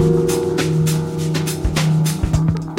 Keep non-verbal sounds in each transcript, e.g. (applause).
Thank you.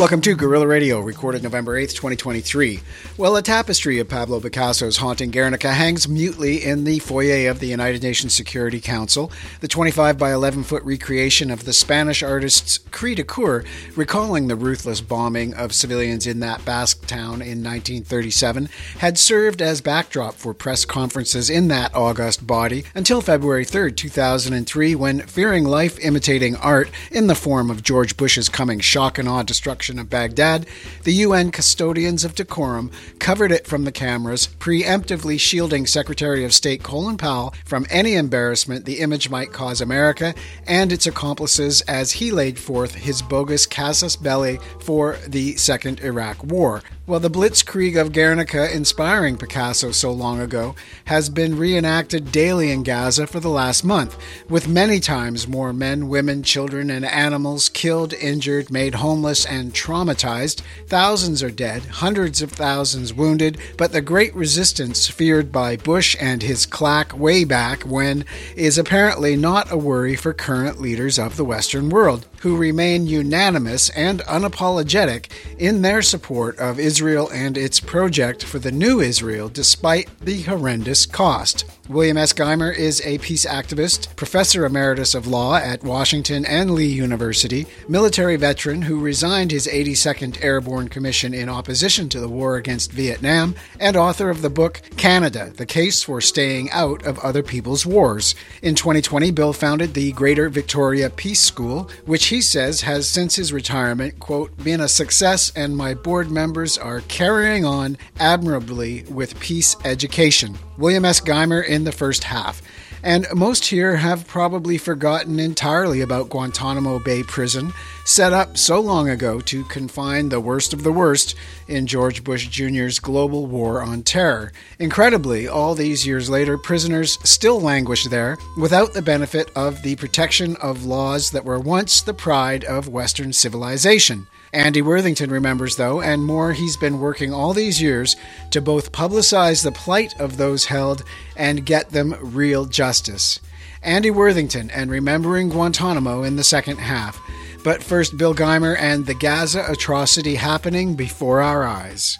Welcome to Gorilla Radio, recorded November 8th, 2023. Well, a tapestry of Pablo Picasso's haunting Guernica hangs mutely in the foyer of the United Nations Security Council. The 25 by 11 foot recreation of the Spanish artist's cri de coeur, recalling the ruthless bombing of civilians in that Basque town in 1937, had served as backdrop for press conferences in that august body until February 3rd, 2003, when, fearing life imitating art in the form of George Bush's coming shock and awe destruction of Baghdad, the UN custodians of decorum covered it from the cameras, preemptively shielding Secretary of State Colin Powell from any embarrassment the image might cause America and its accomplices as he laid forth his bogus casus belli for the Second Iraq War. Well, the blitzkrieg of Guernica, inspiring Picasso so long ago, has been reenacted daily in Gaza for the last month, with many times more men, women, children, and animals killed, injured, made homeless, and traumatized. Thousands are dead, hundreds of thousands wounded, but the great resistance feared by Bush and his claque way back when is apparently not a worry for current leaders of the Western world, who remain unanimous and unapologetic in their support of Israel and its project for the new Israel despite the horrendous cost. William S. Geimer is a peace activist, professor emeritus of law at Washington and Lee University, military veteran who resigned his 82nd Airborne Commission in opposition to the war against Vietnam, and author of the book Canada The Case for Staying Out of Other People's Wars. In 2020, Bill founded the Greater Victoria Peace School, which he says has since his retirement, quote, been a success and my board members are carrying on admirably with peace education. William S. Geimer in the first half. And most here have probably forgotten entirely about Guantanamo Bay Prison, set up so long ago to confine the worst of the worst in George Bush Jr.'s global war on terror. Incredibly, all these years later, prisoners still languish there without the benefit of the protection of laws that were once the pride of Western civilization. Andy Worthington remembers, though, and more, he's been working all these years to both publicize the plight of those held and get them real justice. Andy Worthington and Remembering Guantanamo in the second half. But first, Bill Geimer and the Gaza atrocity happening before our eyes.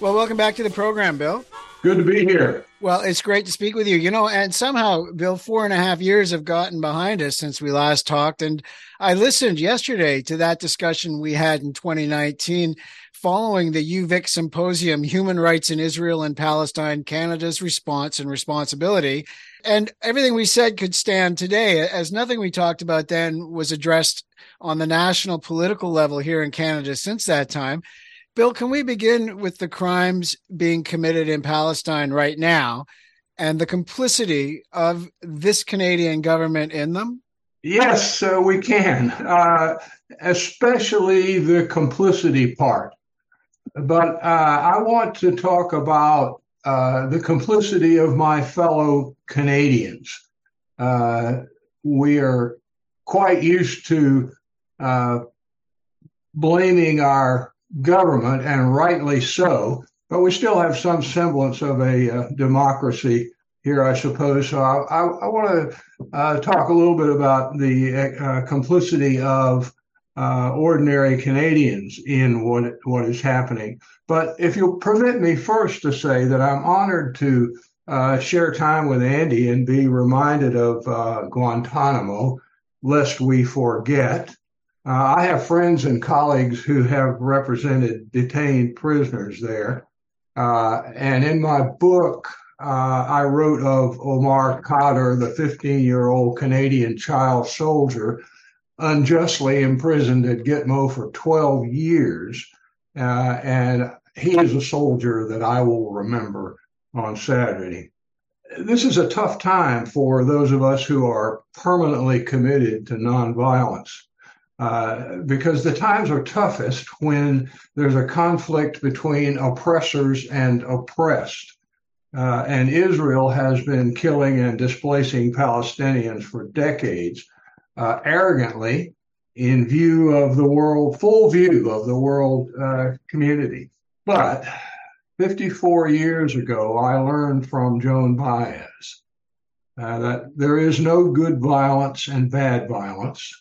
Well, welcome back to the program, Bill. Good to be here. Well, it's great to speak with you. You know, and somehow, Bill, four and a half years have gotten behind us since we last talked. And I listened yesterday to that discussion we had in 2019 following the UVIC symposium, Human Rights in Israel and Palestine, Canada's Response and Responsibility. And everything we said could stand today, as nothing we talked about then was addressed on the national political level here in Canada since that time. Bill, can we begin with the crimes being committed in Palestine right now and the complicity of this Canadian government in them? Yes, uh, we can, uh, especially the complicity part. But uh, I want to talk about uh, the complicity of my fellow Canadians. Uh, we are quite used to uh, blaming our government, and rightly so, but we still have some semblance of a uh, democracy here, I suppose. So I, I, I want to uh, talk a little bit about the uh, complicity of uh, ordinary Canadians in what what is happening. But if you'll permit me first to say that I'm honored to uh, share time with Andy and be reminded of uh, Guantanamo, lest we forget. Uh, I have friends and colleagues who have represented detained prisoners there. Uh, and in my book, uh, I wrote of Omar Khadr, the 15 year old Canadian child soldier, unjustly imprisoned at Gitmo for 12 years. Uh, and he is a soldier that I will remember on Saturday. This is a tough time for those of us who are permanently committed to nonviolence. Uh, because the times are toughest when there's a conflict between oppressors and oppressed. Uh, and Israel has been killing and displacing Palestinians for decades, uh, arrogantly, in view of the world, full view of the world uh, community. But 54 years ago, I learned from Joan Baez uh, that there is no good violence and bad violence,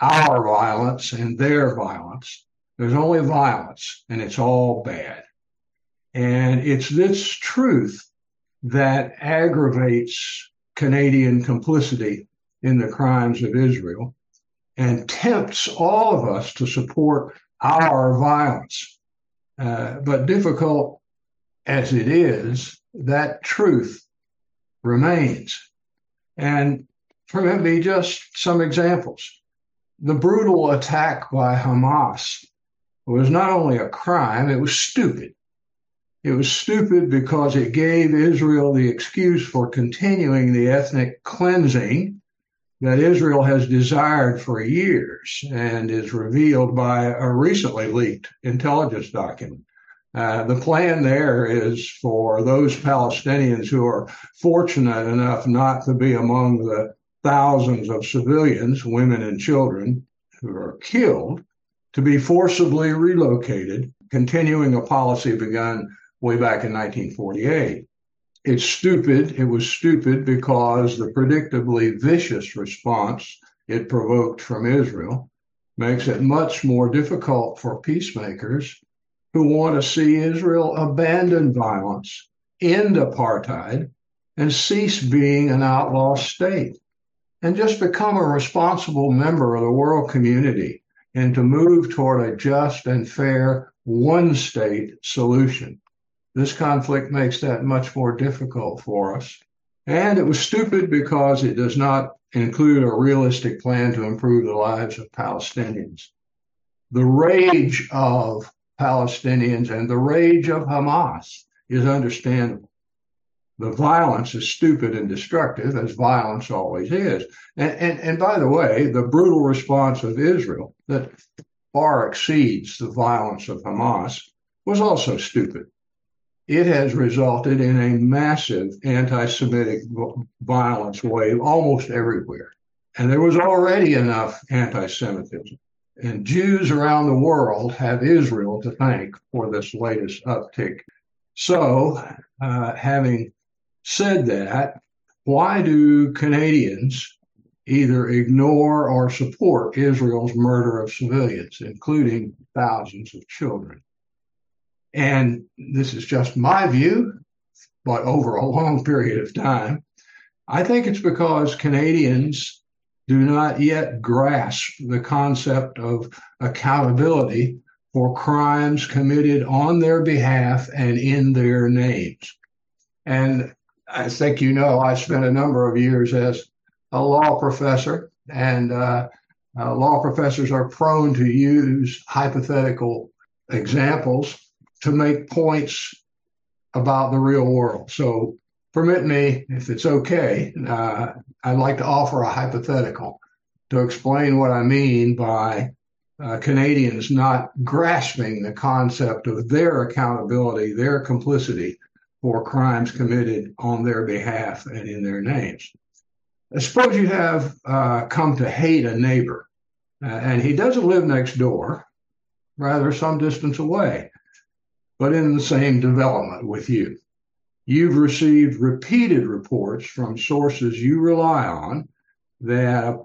our violence and their violence. There's only violence, and it's all bad. And it's this truth that aggravates Canadian complicity in the crimes of Israel and tempts all of us to support our violence. Uh, but difficult as it is, that truth remains. And permit me just some examples. The brutal attack by Hamas was not only a crime, it was stupid. It was stupid because it gave Israel the excuse for continuing the ethnic cleansing that Israel has desired for years and is revealed by a recently leaked intelligence document. Uh, the plan there is for those Palestinians who are fortunate enough not to be among the thousands of civilians, women and children, who are killed, to be forcibly relocated, continuing a policy begun way back in 1948. It's stupid. It was stupid because the predictably vicious response it provoked from Israel makes it much more difficult for peacemakers who want to see Israel abandon violence, end apartheid, and cease being an outlaw state, and just become a responsible member of the world community and to move toward a just and fair one state solution. This conflict makes that much more difficult for us. And it was stupid because it does not include a realistic plan to improve the lives of Palestinians. The rage of Palestinians and the rage of Hamas is understandable. The violence is stupid and destructive, as violence always is. And, and, and by the way, the brutal response of Israel that far exceeds the violence of Hamas was also stupid. It has resulted in a massive anti Semitic violence wave almost everywhere. And there was already enough anti Semitism. And Jews around the world have Israel to thank for this latest uptick. So, uh, having said that, why do Canadians either ignore or support Israel's murder of civilians, including thousands of children? And this is just my view, but over a long period of time, I think it's because Canadians do not yet grasp the concept of accountability for crimes committed on their behalf and in their names. And I think you know, I spent a number of years as a law professor, and uh, uh, law professors are prone to use hypothetical examples to make points about the real world. So permit me, if it's okay, uh, I'd like to offer a hypothetical to explain what I mean by uh, Canadians not grasping the concept of their accountability, their complicity for crimes committed on their behalf and in their names. Suppose you have uh, come to hate a neighbor, uh, and he doesn't live next door, rather some distance away, but in the same development with you. You've received repeated reports from sources you rely on that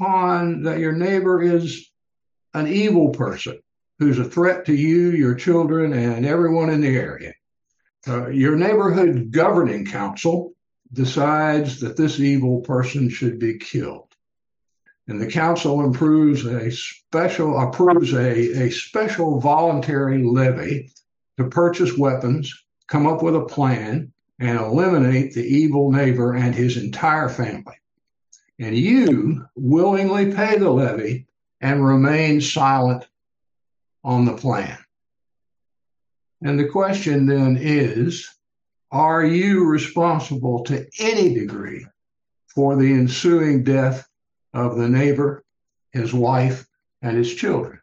upon that your neighbor is an evil person who's a threat to you, your children, and everyone in the area. Uh, your neighborhood governing council decides that this evil person should be killed. And the council approves a special approves a, a special voluntary levy to purchase weapons come up with a plan and eliminate the evil neighbor and his entire family. And you willingly pay the levy and remain silent on the plan. And the question then is Are you responsible to any degree for the ensuing death of the neighbor, his wife, and his children?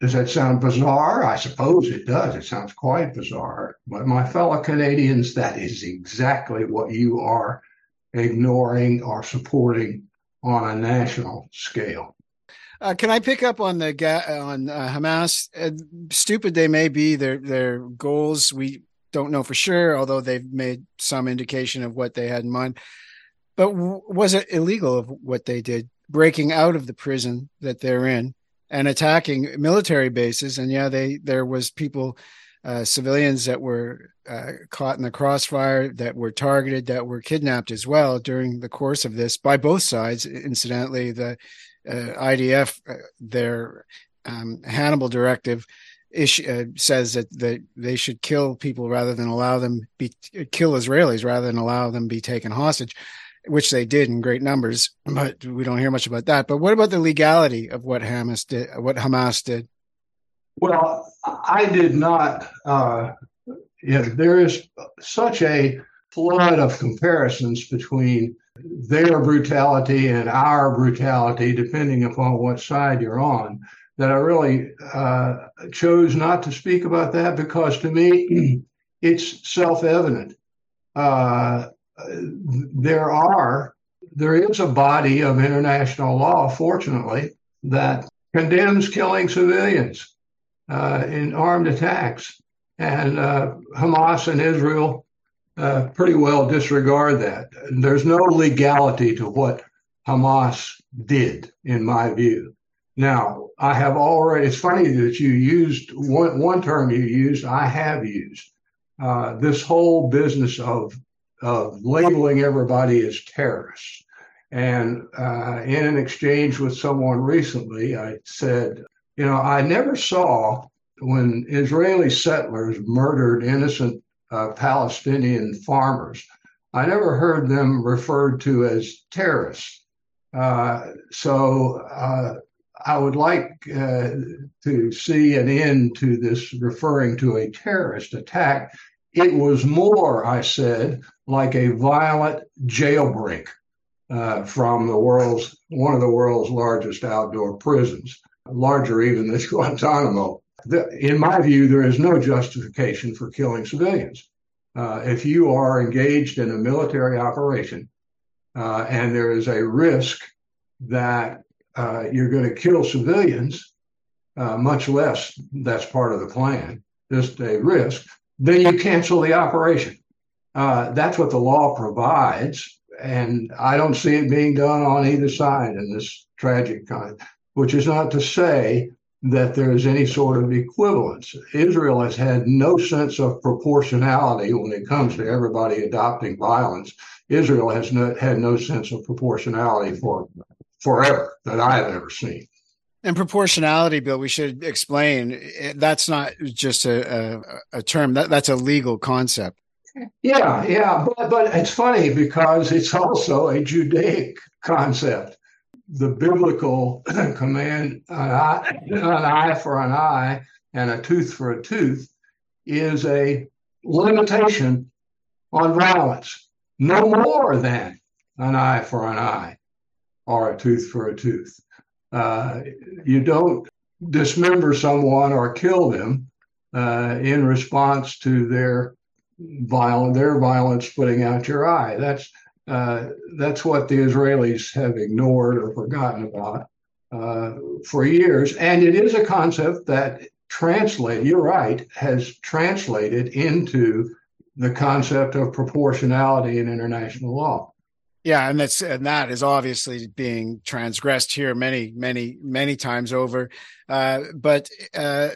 Does that sound bizarre? I suppose it does. It sounds quite bizarre. But my fellow Canadians, that is exactly what you are ignoring or supporting on a national scale. Uh, can I pick up on the on uh, Hamas? Uh, stupid they may be, their their goals we don't know for sure, although they've made some indication of what they had in mind. But w- was it illegal of what they did, breaking out of the prison that they're in and attacking military bases? And yeah, they there was people, uh, civilians that were uh, caught in the crossfire, that were targeted, that were kidnapped as well during the course of this by both sides. Incidentally, the IDF, uh, their um, Hannibal directive issue, uh, says that, that they should kill people rather than allow them be kill Israelis rather than allow them be taken hostage, which they did in great numbers. But we don't hear much about that. But what about the legality of what Hamas did? What Hamas did? Well, I did not. Uh, yeah, there is such a flood of comparisons between their brutality and our brutality, depending upon what side you're on that I really uh, chose not to speak about that because to me, (clears throat) it's self evident. Uh, there are, there is a body of international law, fortunately, that condemns killing civilians uh, in armed attacks. And uh, Hamas and Israel uh, pretty well disregard that. There's no legality to what Hamas did, in my view. Now, I have already, it's funny that you used one, one term you used, I have used. Uh, this whole business of, of labeling everybody as terrorists. And uh, in an exchange with someone recently, I said, you know, I never saw when Israeli settlers murdered innocent uh, Palestinian farmers, I never heard them referred to as terrorists. Uh, so uh, I would like uh, to see an end to this referring to a terrorist attack. It was more, I said, like a violent jailbreak uh, from the world's one of the world's largest outdoor prisons, larger even than (laughs) Guantanamo. The, in my view, there is no justification for killing civilians. Uh, if you are engaged in a military operation uh, and there is a risk that uh, you're going to kill civilians, uh, much less that's part of the plan, just a risk, then you cancel the operation. Uh, that's what the law provides. And I don't see it being done on either side in this tragic kind, which is not to say that there is any sort of equivalence. Israel has had no sense of proportionality when it comes to everybody adopting violence. Israel has no, had no sense of proportionality for forever that I have ever seen. And proportionality, Bill, we should explain eh, that's not just a, a, a term, that, that's a legal concept. Yeah, yeah. But, but it's funny because it's also a Judaic concept. The biblical (clears throat) command, an eye, an eye for an eye and a tooth for a tooth, is a limitation on violence, no more than an eye for an eye or a tooth for a tooth. Uh, you don't dismember someone or kill them uh, in response to their violent their violence putting out your eye. That's uh, that's what the Israelis have ignored or forgotten about uh, for years, and it is a concept that translate. You're right, has translated into the concept of proportionality in international law. Yeah, and that's and that is obviously being transgressed here many, many, many times over. Uh, but uh,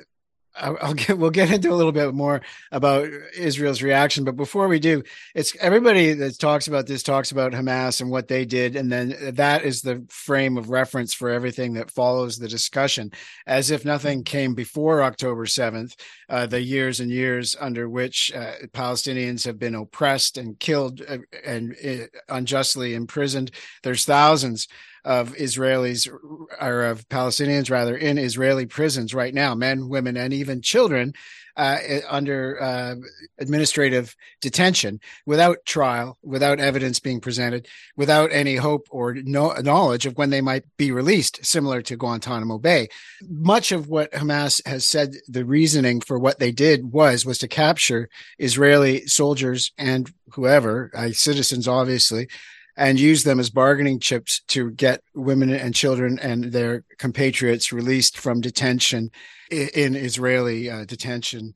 I'll get we'll get into a little bit more about Israel's reaction, but before we do, it's everybody that talks about this talks about Hamas and what they did, and then that is the frame of reference for everything that follows the discussion, as if nothing came before October seventh, uh, the years and years under which uh, Palestinians have been oppressed and killed uh, and uh, unjustly imprisoned. There's thousands of Israelis or of Palestinians rather in Israeli prisons right now, men, women, and even children uh, under uh, administrative detention without trial, without evidence being presented, without any hope or no knowledge of when they might be released, similar to Guantanamo Bay. Much of what Hamas has said the reasoning for what they did was was to capture Israeli soldiers and whoever, uh, citizens obviously, and use them as bargaining chips to get women and children and their compatriots released from detention in Israeli uh, detention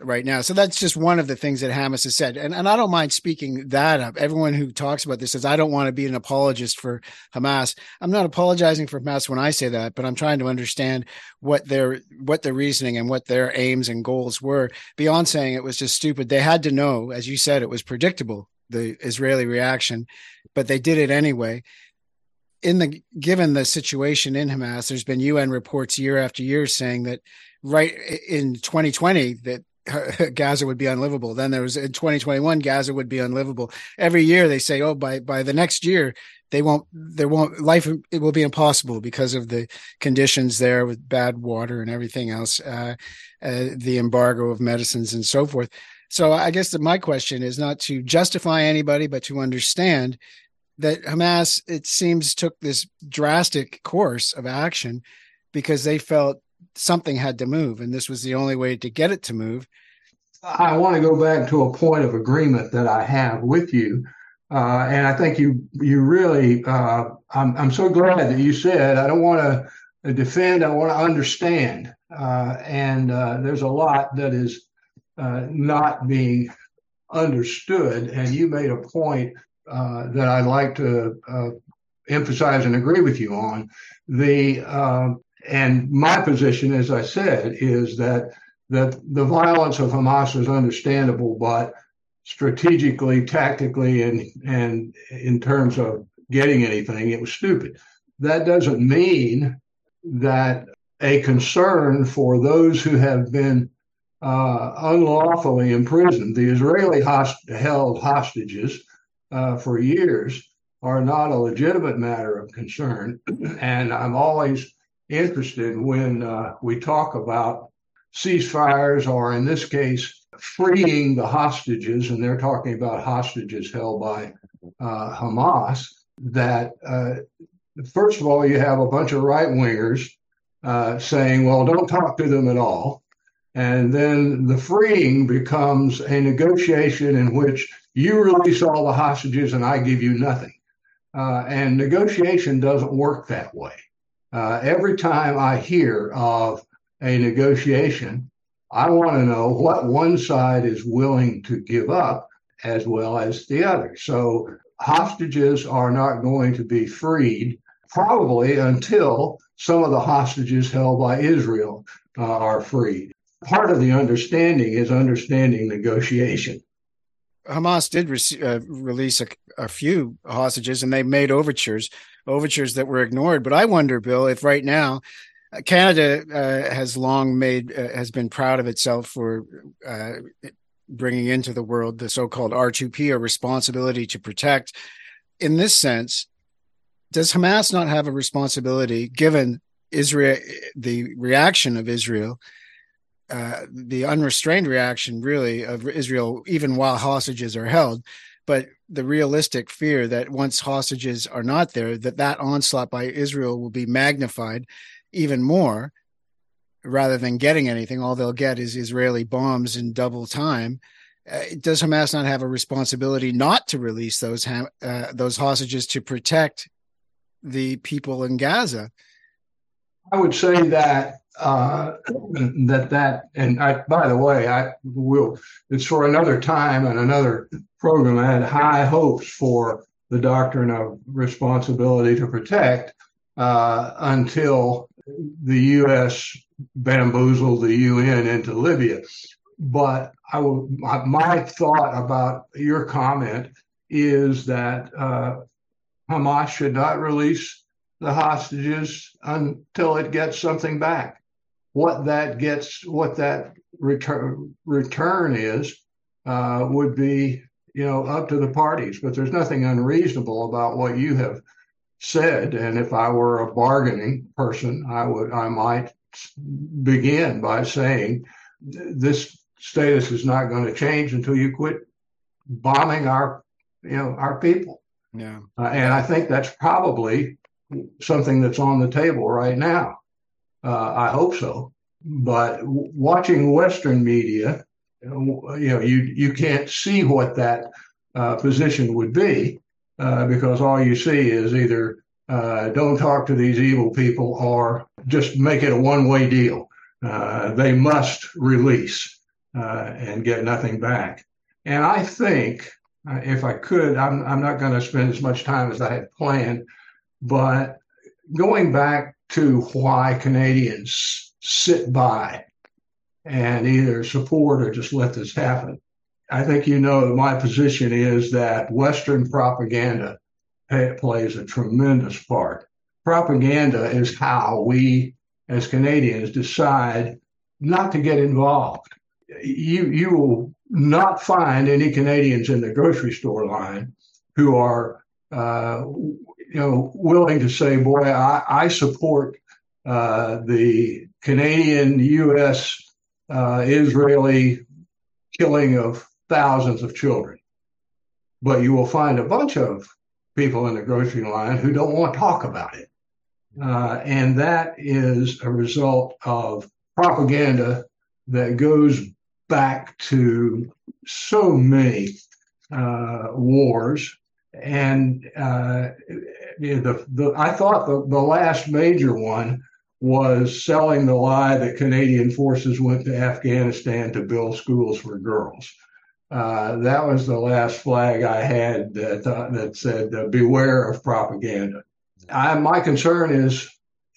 right now. So that's just one of the things that Hamas has said. And, and I don't mind speaking that up. Everyone who talks about this says, I don't want to be an apologist for Hamas. I'm not apologizing for Hamas when I say that, but I'm trying to understand what their, what their reasoning and what their aims and goals were beyond saying it was just stupid. They had to know, as you said, it was predictable, the Israeli reaction, but they did it anyway in the given the situation in Hamas, there's been UN reports year after year saying that right in 2020 that (laughs) Gaza would be unlivable. Then there was in 2021, Gaza would be unlivable. Every year they say, oh, by by the next year, they won't, there won't life. It will be impossible because of the conditions there with bad water and everything else, uh, uh, the embargo of medicines and so forth. So I guess that my question is not to justify anybody, but to understand that Hamas, it seems, took this drastic course of action because they felt something had to move, and this was the only way to get it to move. I want to go back to a point of agreement that I have with you, uh, and I think you you really. Uh, I'm I'm so glad that you said I don't want to defend. I want to understand, uh, and uh, there's a lot that is Uh, not being understood, and you made a point uh, that I'd like to uh, emphasize and agree with you on. The um, and my position, as I said, is that that the violence of Hamas is understandable, but strategically, tactically, and and in terms of getting anything, it was stupid. That doesn't mean that a concern for those who have been uh, unlawfully imprisoned, the Israeli host- held hostages uh, for years, are not a legitimate matter of concern. (clears throat) And I'm always interested when uh, we talk about ceasefires, or in this case, freeing the hostages, and they're talking about hostages held by uh, Hamas, that uh, first of all, you have a bunch of right wingers uh, saying, well, don't talk to them at all. And then the freeing becomes a negotiation in which you release all the hostages and I give you nothing. Uh, and negotiation doesn't work that way. Uh, every time I hear of a negotiation, I want to know what one side is willing to give up as well as the other. So hostages are not going to be freed probably until some of the hostages held by Israel uh, are freed. Part of the understanding is understanding negotiation. Hamas did re- uh, release a, a, few hostages and they made overtures, overtures that were ignored. But I wonder, Bill, if right now uh, Canada uh, has long made, uh, has been proud of itself for uh, bringing into the world the so called R2P, a responsibility to protect. In this sense, does Hamas not have a responsibility given Israel, the reaction of Israel? Uh, the unrestrained reaction, really, of Israel, even while hostages are held, but the realistic fear that once hostages are not there, that that onslaught by Israel will be magnified even more, rather than getting anything. All they'll get is Israeli bombs in double time. Uh, does Hamas not have a responsibility not to release those uh, those hostages to protect the people in Gaza? I would say that uh, (clears throat) that that and I by the way I will it's for another time and another program I had high hopes for the doctrine of responsibility to protect uh, until the U.S. bamboozled the UN into Libya. But I will, my, my thought about your comment is that uh, Hamas should not release the hostages until it gets something back what that gets, what that return return is, uh, would be you know up to the parties. But there's nothing unreasonable about what you have said. And if I were a bargaining person, I would I might begin by saying this status is not going to change until you quit bombing our you know our people. Yeah. Uh, and I think that's probably something that's on the table right now. Uh, I hope so. But watching Western media, you know, you you can't see what that uh, position would be uh, because all you see is either uh, don't talk to these evil people or just make it a one way deal. Uh, they must release. uh, and get nothing back. And I think, if I could, I'm, I'm not going to spend as much time as I had planned, but going back to why Canadians sit by and either support or just let this happen. I think you know my position is that Western propaganda plays a tremendous part. Propaganda is how we as Canadians decide not to get involved. You you will not find any Canadians in the grocery store line who are uh, you know willing to say, "Boy, I, I support uh, the Canadian U.S. Uh, Israeli killing of thousands of children." But you will find a bunch of people in the grocery line who don't want to talk about it. Uh, and that is a result of propaganda that goes back to so many uh, wars. And uh, the, the, I thought the, the last major one was selling the lie that Canadian forces went to Afghanistan to build schools for girls. Uh, that was the last flag I had that uh, that said uh, "Beware of propaganda." I, my concern is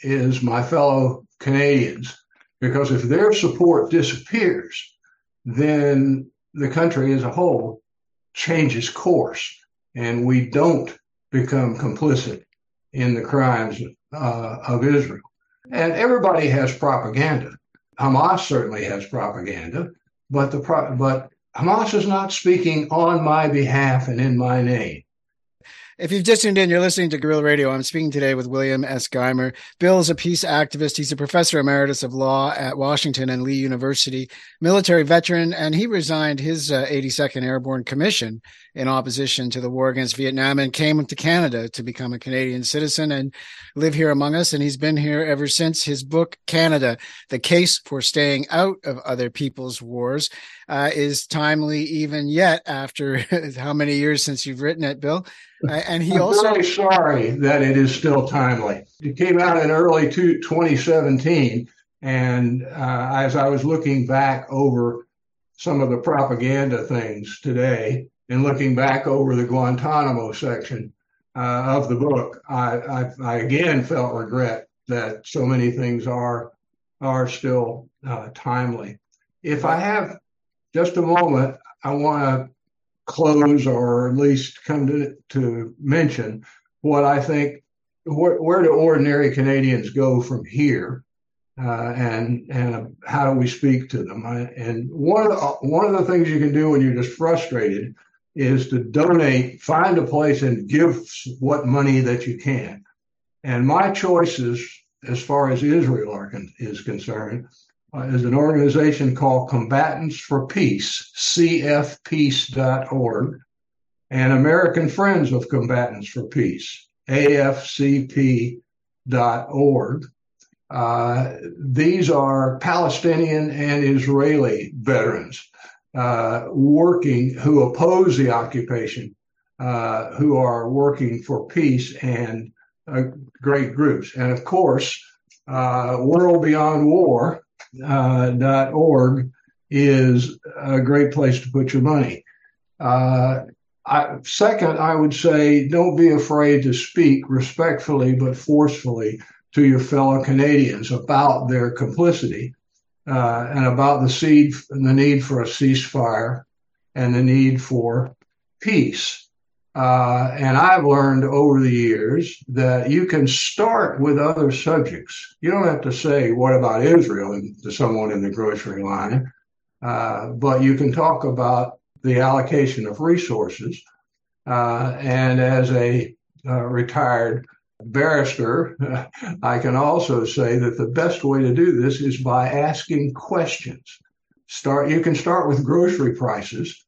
is my fellow Canadians because if their support disappears, then the country as a whole changes course, and we don't become complicit in the crimes uh, of Israel. And everybody has propaganda. Hamas certainly has propaganda, but the pro- but Hamas is not speaking on my behalf and in my name. If you've just tuned in, you're listening to Gorilla Radio. I'm speaking today with William S. Geimer. Bill is a peace activist. He's a professor emeritus of law at Washington and Lee University, military veteran, and he resigned his uh, 82nd Airborne Commission in opposition to the war against Vietnam and came to Canada to become a Canadian citizen and live here among us. And he's been here ever since. His book, Canada, The Case for Staying Out of Other People's Wars, uh, is timely even yet after (laughs) how many years since you've written it, Bill? and he I'm also very sorry that it is still timely. It came out in early 2017, and uh, as I was looking back over some of the propaganda things today, and looking back over the Guantanamo section uh, of the book, I, I, I, again felt regret that so many things are are still uh, timely. If I have just a moment, I want to close or at least come to, to mention what I think where, where do ordinary Canadians go from here, uh, and and how do we speak to them? I, and one of the one of the things you can do when you're just frustrated is to donate, find a place, and give what money that you can. And my choices, as far as Israel are con- is concerned, uh, is an organization called Combatants for Peace, cfpeace.org, and American Friends of Combatants for Peace, afcp.org. Uh, these are Palestinian and Israeli veterans uh, working who oppose the occupation, uh, who are working for peace and uh, great groups. And of course, uh, World Beyond War uh, .org is a great place to put your money. Uh, I, second, I would say don't be afraid to speak respectfully but forcefully to your fellow Canadians about their complicity uh, and about the, seed, the need for a ceasefire and the need for peace. Uh, and I've learned over the years that you can start with other subjects. You don't have to say, What about Israel to someone in the grocery line? Uh, but you can talk about the allocation of resources. Uh, and as a uh, retired barrister, I can also say that the best way to do this is by asking questions. Start. You can start with grocery prices,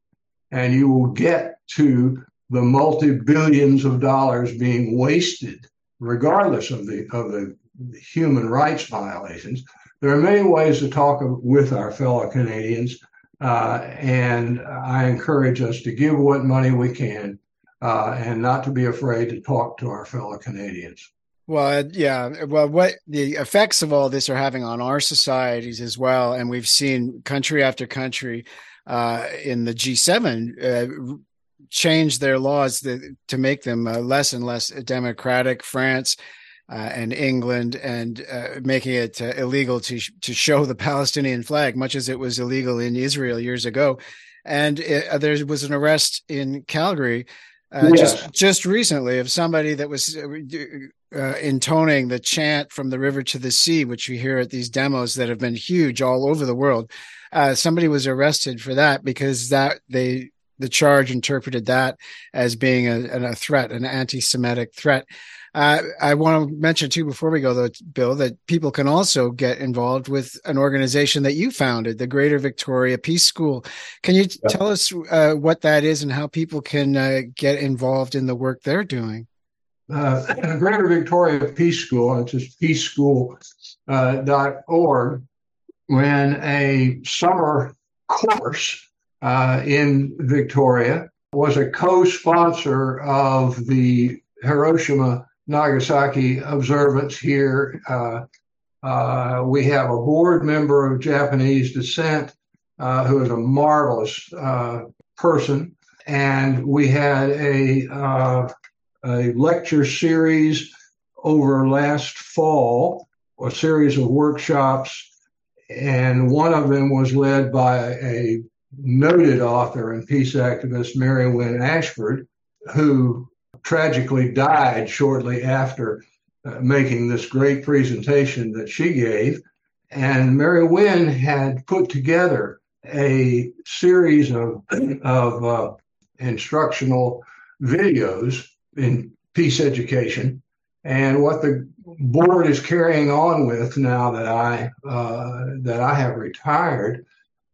and you will get to the multi billions of dollars being wasted, regardless of the of the human rights violations. There are many ways to talk with our fellow Canadians, uh, and I encourage us to give what money we can, uh, and not to be afraid to talk to our fellow Canadians. Well, yeah. Well, what the effects of all this are having on our societies as well, and we've seen country after country uh, in the G7 uh, change their laws to, to make them uh, less and less democratic. France uh, and England, and uh, making it uh, illegal to to show the Palestinian flag, much as it was illegal in Israel years ago. And it, there was an arrest in Calgary. Uh, just just recently of somebody that was uh, intoning the chant from the river to the sea, which you hear at these demos that have been huge all over the world. Uh, somebody was arrested for that because that they the charge interpreted that as being a, a threat, an anti-Semitic threat. Uh, I want to mention too before we go though, Bill, that people can also get involved with an organization that you founded, the Greater Victoria Peace School. Can you yeah. tell us uh, what that is and how people can uh, get involved in the work they're doing? uh, (laughs) Greater Victoria Peace School, it's just peaceschool.org, uh, when a summer course uh, in Victoria was a co-sponsor of the Hiroshima Nagasaki observance here. Uh, uh, we have a board member of Japanese descent uh, who is a marvelous person. And we had a a lecture series over last fall, a series of workshops, and one of them was led by a noted author and peace activist, Mary Wynne Ashford, who tragically died shortly after uh, making this great presentation that she gave. And Mary Wynne had put together a series of, of uh, instructional videos in peace education. And what the board is carrying on with now that I uh, that I have retired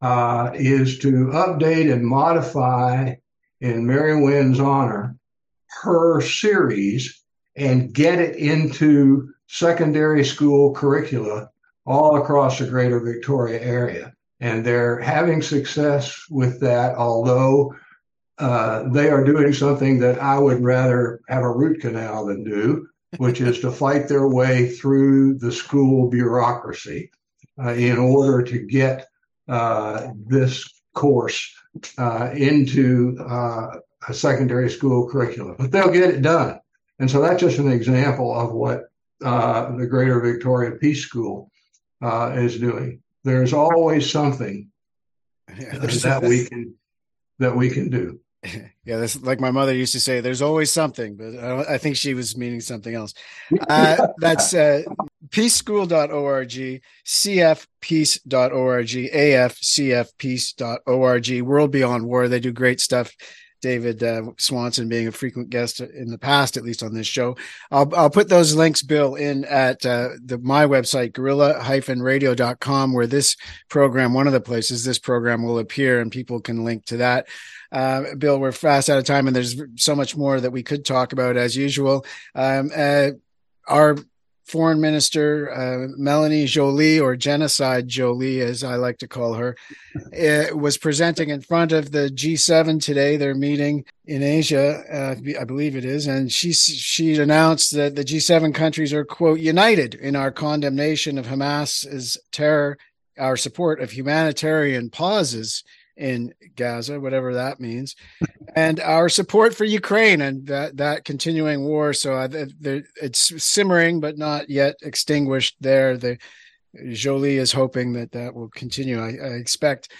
uh, is to update and modify in Mary Wynne's honor her series and get it into secondary school curricula all across the greater Victoria area. And they're having success with that, although uh, they are doing something that I would rather have a root canal than do, which is to fight their way through the school bureaucracy uh, in order to get uh, this course uh, into uh, a secondary school curriculum. But they'll get it done. And so that's just an example of what the Greater Victoria Peace School is doing. There's always something yeah, that we can that we can do. (laughs) yeah, that's like my mother used to say. There's always something, but I, I think she was meaning something else. (laughs) Uh, that's uh, peaceschool.org, cfpeace.org, afcfpeace.org. World Beyond War. They do great stuff. David uh, Swanson being a frequent guest in the past, at least on this show. I'll, I'll put those links, Bill, in at uh, the, my website, gorilla-radio.com, where this program, one of the places this program will appear, and people can link to that. Uh, Bill, we're fast out of time, and there's so much more that we could talk about as usual. Um, uh, our foreign minister uh, Melanie Joly, or Genocide Joly, as I like to call her, uh, (laughs) was presenting in front of the G7 today. They're meeting in Asia, uh, I believe it is, and she she announced that the G7 countries are quote united in our condemnation of Hamas's terror, our support of humanitarian pauses in Gaza, whatever that means, and our support for Ukraine and that that continuing war. So uh, it's simmering, but not yet extinguished. There, the Joly is hoping that that will continue. I, I expect.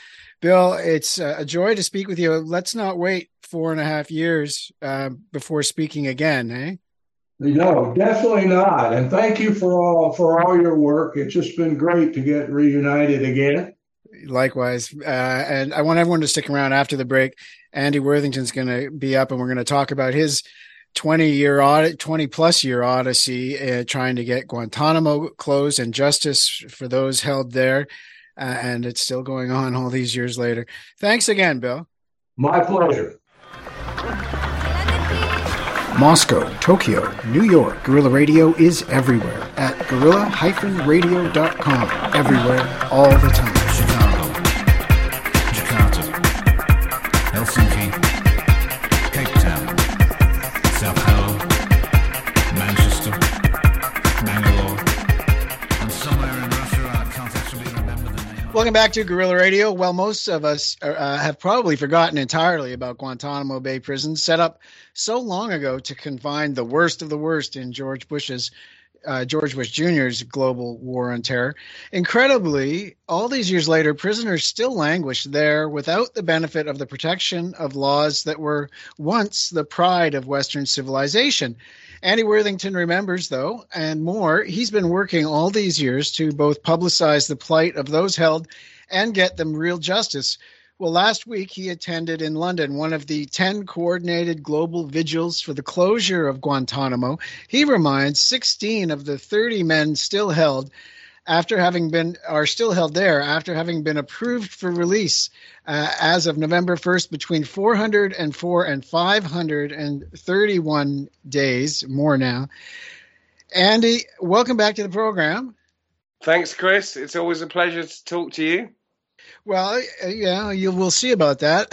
Bill, it's a joy to speak with you. Let's not wait four and a half years uh, before speaking again, eh? No, definitely not. And thank you for all for all your work. It's just been great to get reunited again. Likewise. Uh, and I want everyone to stick around after the break. Andy Worthington's going to be up and we're going to talk about his 20 year audit, 20 plus year odyssey, uh, trying to get Guantanamo closed and justice for those held there. Uh, and it's still going on all these years later. Thanks again, Bill. My pleasure. Moscow, Tokyo, New York. Gorilla Radio is everywhere at gorilla-radio.com. Everywhere, all the time. Welcome back to Gorilla Radio. Well, most of us uh, uh, have probably forgotten entirely about Guantanamo Bay Prison, set up so long ago to confine the worst of the worst in George Bush's uh, George Bush Jr.'s global war on terror. Incredibly, all these years later, prisoners still languish there without the benefit of the protection of laws that were once the pride of Western civilization. Andy Worthington remembers, though, and more, he's been working all these years to both publicize the plight of those held and get them real justice. Well, last week he attended in London one of the 10 coordinated global vigils for the closure of Guantanamo. He reminds 16 of the 30 men still held after having been are still held there after having been approved for release uh, as of November 1st between 404 and 531 days more now. Andy, welcome back to the program. Thanks, Chris. It's always a pleasure to talk to you. Well, uh, yeah, you will see about that.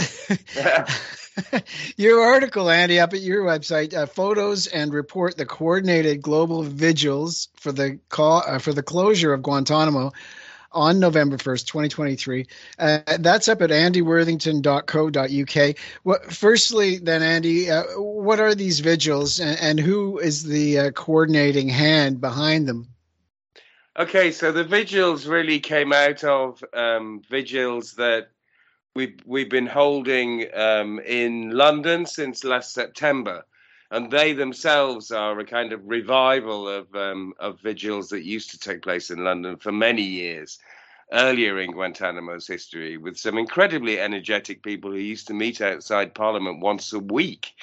(laughs) your article, Andy, up at your website, uh, photos and report the coordinated global vigils for the call, uh, for the closure of Guantanamo on November 1st, 2023. Uh, that's up at andyworthington.co.uk. Well, firstly, then, Andy, uh, what are these vigils and, and who is the uh, coordinating hand behind them? Okay, so the vigils really came out of um, vigils that we've we've been holding um, in London since last September, and they themselves are a kind of revival of um, of vigils that used to take place in London for many years earlier in Guantanamo's history, with some incredibly energetic people who used to meet outside Parliament once a week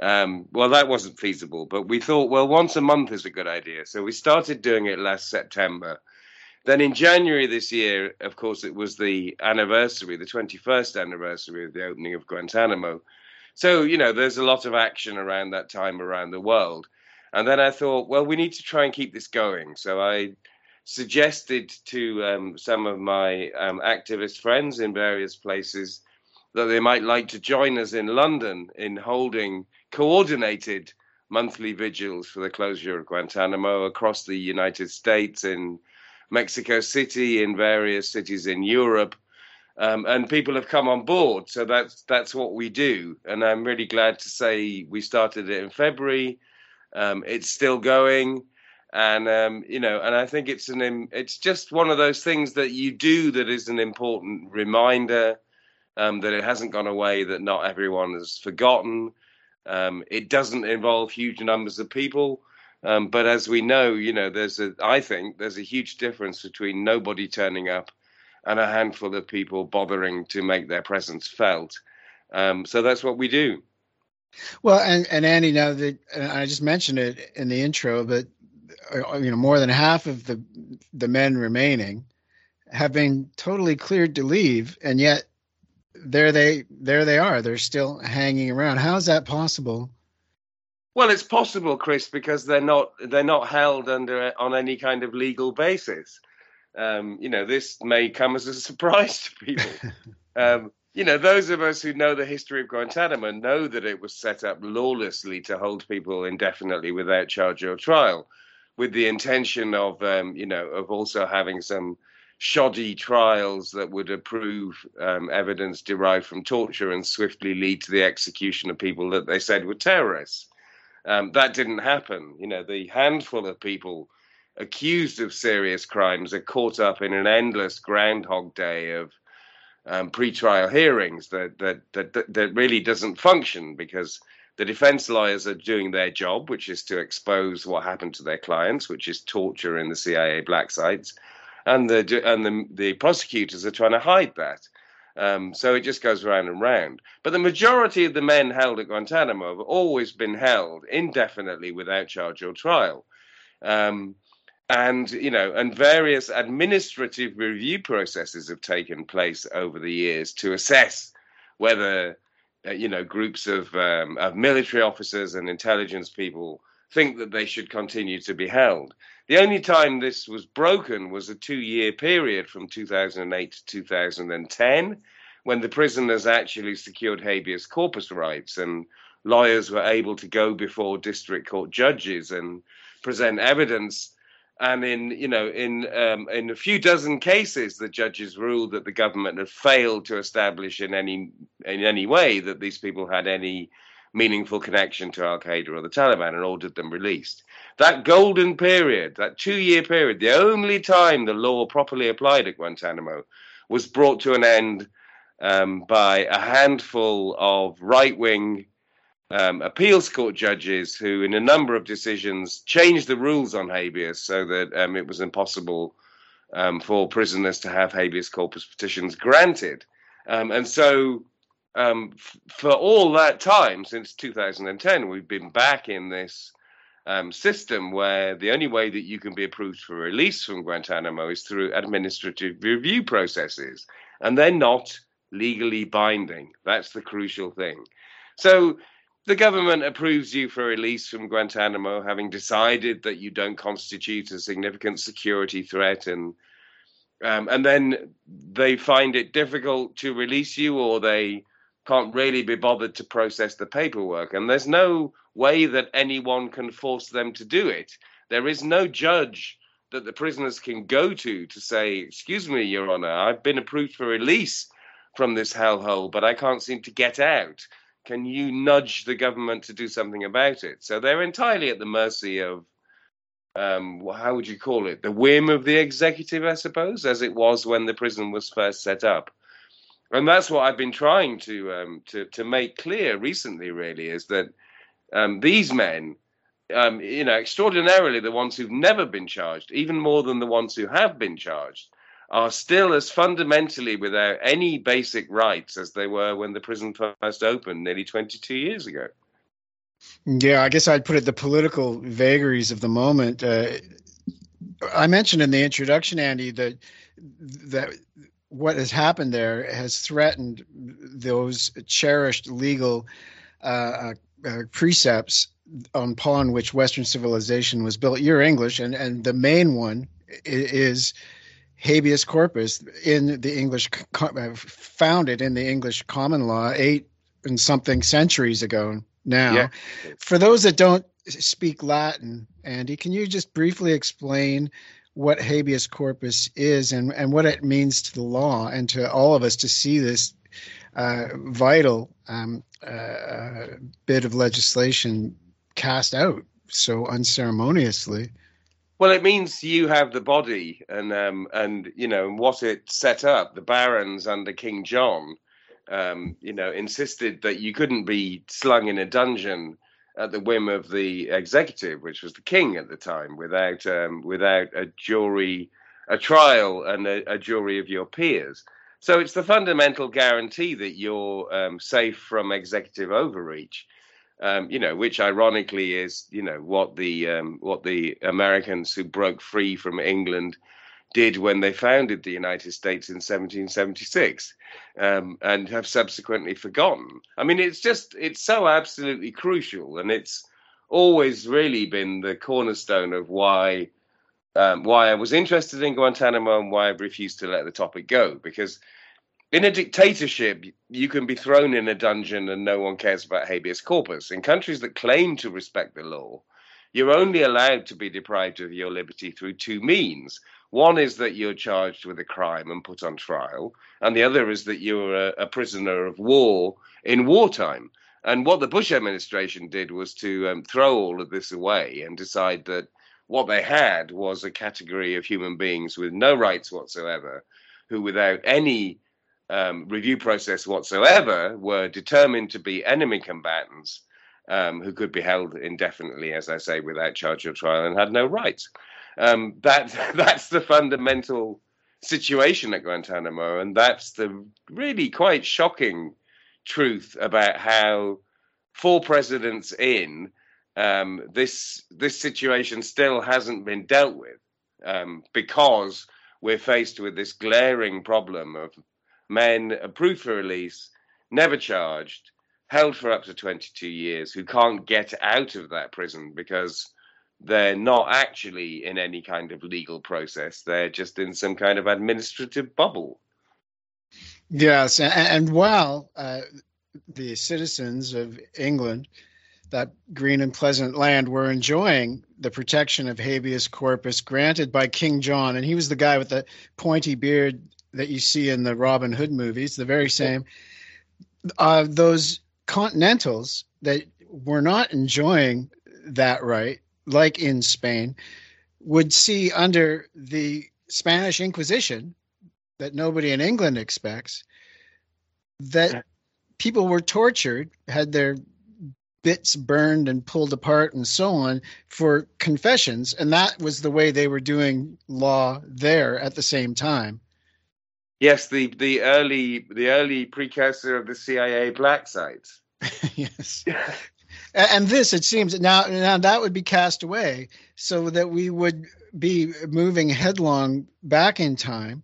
um, well, that wasn't feasible, but we thought, well, once a month is a good idea. So we started doing it last September. Then in January this year, of course, it was the anniversary, the 21st anniversary of the opening of Guantanamo. So, you know, there's a lot of action around that time around the world. And then I thought, well, we need to try and keep this going. So I suggested to um, some of my um, activist friends in various places that they might like to join us in London in holding coordinated monthly vigils for the closure of Guantanamo across the United States, in Mexico City, in various cities in Europe. Um, and people have come on board, so that's that's what we do. And I'm really glad to say we started it in February. Um, it's still going, and um, you know, and I think it's an it's just one of those things that you do that is an important reminder um, that it hasn't gone away, that not everyone has forgotten, um, it doesn't involve huge numbers of people. Um, but as we know, you know, there's a, I think there's a huge difference between nobody turning up and a handful of people bothering to make their presence felt. Um, so that's what we do. Well, and, and Andy, now that I just mentioned it in the intro, but uh, you know, more than half of the the men remaining have been totally cleared to leave, and yet there they there they are. They're still hanging around. How is that possible? Well, it's possible, Chris, because they're not they're not held under on any kind of legal basis. Um, you know, this may come as a surprise to people. (laughs) um, you know, those of us who know the history of Guantanamo know that it was set up lawlessly to hold people indefinitely without charge or trial, with the intention of, um, you know, of also having some shoddy trials that would approve um, evidence derived from torture and swiftly lead to the execution of people that they said were terrorists. Um, that didn't happen. You know, the handful of people accused of serious crimes are caught up in an endless groundhog day of um, pre-trial hearings that, that that that really doesn't function because the defense lawyers are doing their job, which is to expose what happened to their clients, which is torture in the CIA black sites and the and the, the prosecutors are trying to hide that. Um, so it just goes round and round. But the majority of the men held at Guantanamo have always been held indefinitely without charge or trial. Um, and you know, and various administrative review processes have taken place over the years to assess whether uh, you know groups of um, of military officers and intelligence people think that they should continue to be held. The only time this was broken was a two year period from 2008 to 2010 when the prisoners actually secured habeas corpus rights and lawyers were able to go before district court judges and present evidence and in you know in um, in a few dozen cases, the judges ruled that the government had failed to establish in any in any way that these people had any meaningful connection to Al Qaeda or the Taliban, and ordered them released. That golden period, that two-year period, the only time the law properly applied at Guantanamo, was brought to an end um, by a handful of right-wing um, appeals court judges who, in a number of decisions, changed the rules on habeas so that um, it was impossible um, for prisoners to have habeas corpus petitions granted. Um, and so, um, f- for all that time, since 2010, we've been back in this um, system where the only way that you can be approved for release from Guantanamo is through administrative review processes, and they're not legally binding. That's the crucial thing. So the government approves you for release from Guantanamo, having decided that you don't constitute a significant security threat, and um, and then they find it difficult to release you, or they can't really be bothered to process the paperwork, and there's no way that anyone can force them to do it. There is no judge that the prisoners can go to to say, "Excuse me, Your Honor, I've been approved for release from this hellhole, but I can't seem to get out." Can you nudge the government to do something about it? So they're entirely at the mercy of, um, how would you call it, the whim of the executive, I suppose, as it was when the prison was first set up. And that's what I've been trying to um, to to make clear recently. Really, is that um, these men, um, you know, extraordinarily the ones who've never been charged, even more than the ones who have been charged, are still as fundamentally without any basic rights as they were when the prison first opened nearly 22 years ago. Yeah, I guess I'd put it the political vagaries of the moment. Uh, I mentioned in the introduction, Andy, that that what has happened there has threatened those cherished legal uh, uh, precepts upon which Western civilization was built. You're English, and and the main one is habeas corpus in the English, uh, founded in the English common law eight and something centuries ago now. Yeah. For those that don't speak Latin, Andy, can you just briefly explain what habeas corpus is and, and what it means to the law and to all of us to see this uh, vital um, uh, bit of legislation cast out so unceremoniously? Well, it means you have the body, and um, and you know what it set up. The barons under King John, um, you know, insisted that you couldn't be slung in a dungeon at the whim of the executive, which was the king at the time, without um, without a jury, a trial, and a, a, jury of your peers. So it's the fundamental guarantee that you're um, safe from executive overreach um, you know, which ironically is, you know, what the um, what the Americans who broke free from England did when they founded the United States in 1776, um, and have subsequently forgotten. I mean, it's just it's so absolutely crucial, and it's always really been the cornerstone of why um, why I was interested in Guantanamo and why I've refused to let the topic go because in a dictatorship, you can be thrown in a dungeon and no one cares about habeas corpus. In countries that claim to respect the law, you're only allowed to be deprived of your liberty through two means. One is that you're charged with a crime and put on trial, and the other is that you're a, a prisoner of war in wartime. And what the Bush administration did was to um, throw all of this away and decide that what they had was a category of human beings with no rights whatsoever, who, without any um, review process whatsoever were determined to be enemy combatants um, who could be held indefinitely, as I say, without charge or trial and had no rights. Um, that (laughs) that's the fundamental situation at Guantanamo, and that's the really quite shocking truth about how four presidents in um, this this situation still hasn't been dealt with um, because we're faced with this glaring problem of men approved for release, never charged, held for up to 22 years, who can't get out of that prison because they're not actually in any kind of legal process. They're just in some kind of administrative bubble. Yes, and, and while uh, the citizens of England that green and pleasant land were enjoying the protection of habeas corpus granted by King John. And he was the guy with the pointy beard that you see in the Robin Hood movies, the very same. Uh, those continentals that were not enjoying that right, like in Spain, would see under the Spanish Inquisition that nobody in England expects that people were tortured, had their bits burned and pulled apart and so on for confessions and that was the way they were doing law there at the same time yes the the early the early precursor of the cia black sites (laughs) yes and this it seems now now that would be cast away so that we would be moving headlong back in time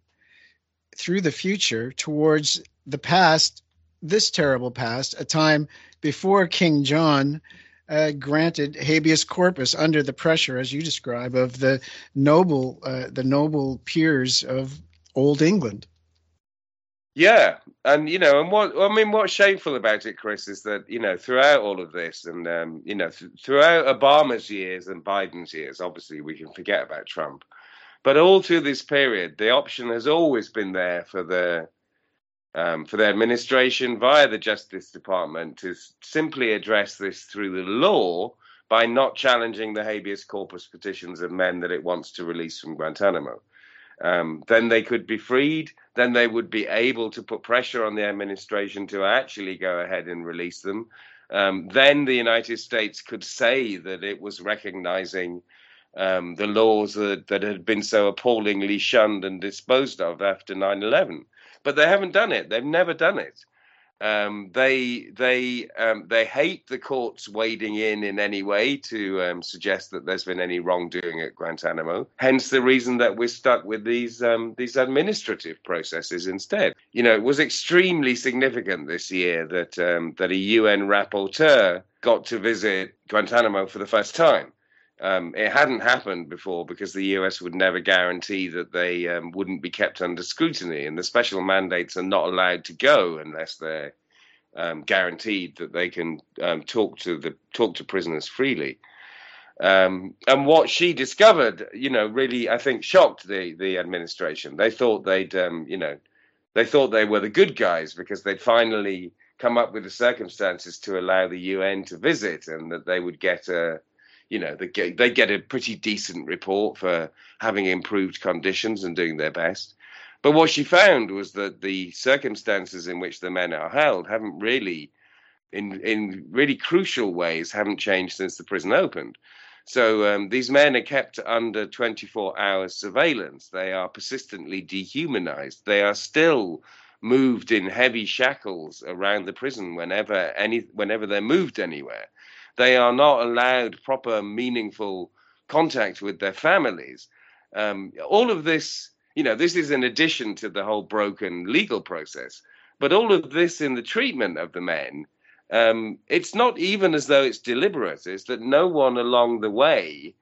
through the future towards the past this terrible past a time before King John uh, granted habeas corpus under the pressure, as you describe, of the noble uh, the noble peers of old England. Yeah, and you know, and what I mean, what's shameful about it, Chris, is that you know, throughout all of this, and um, you know, th- throughout Obama's years and Biden's years, obviously we can forget about Trump, but all through this period, the option has always been there for the um, for the administration via the Justice Department to simply address this through the law by not challenging the habeas corpus petitions of men that it wants to release from Guantanamo. Um, then they could be freed. Then they would be able to put pressure on the administration to actually go ahead and release them. Um, then the United States could say that it was recognizing um, the laws that, that had been so appallingly shunned and disposed of after 9 11 but they haven't done it. They've never done it. Um, they they um, they hate the courts wading in in any way to um, suggest that there's been any wrongdoing at Guantanamo. Hence the reason that we're stuck with these um, these administrative processes instead. You know, it was extremely significant this year that um, that a UN rapporteur got to visit Guantanamo for the first time. Um, it hadn't happened before because the US would never guarantee that they um, wouldn't be kept under scrutiny, and the special mandates are not allowed to go unless they're um, guaranteed that they can um, talk to the talk to prisoners freely. Um, and what she discovered, you know, really I think shocked the the administration. They thought they'd, um, you know, they thought they were the good guys because they'd finally come up with the circumstances to allow the UN to visit, and that they would get a you know they get they get a pretty decent report for having improved conditions and doing their best. But what she found was that the circumstances in which the men are held haven't really, in in really crucial ways, haven't changed since the prison opened. So um, these men are kept under 24 hours surveillance. They are persistently dehumanized. They are still moved in heavy shackles around the prison whenever any whenever they're moved anywhere. They are not allowed proper, meaningful contact with their families. Um, all of this, you know, this is in addition to the whole broken legal process. But all of this in the treatment of the men, um, it's not even as though it's deliberate. It's that no one along the way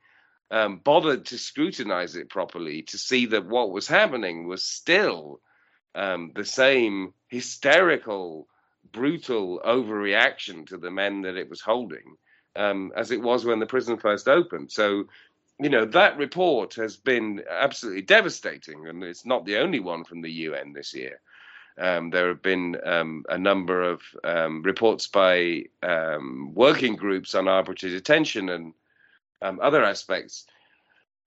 um, bothered to scrutinize it properly to see that what was happening was still um, the same hysterical, brutal overreaction to the men that it was holding um, as it was when the prison first opened. So, you know, that report has been absolutely devastating, and it's not the only one from the UN this year. Um, there have been um, a number of um, reports by um, working groups on arbitrary detention and um, other aspects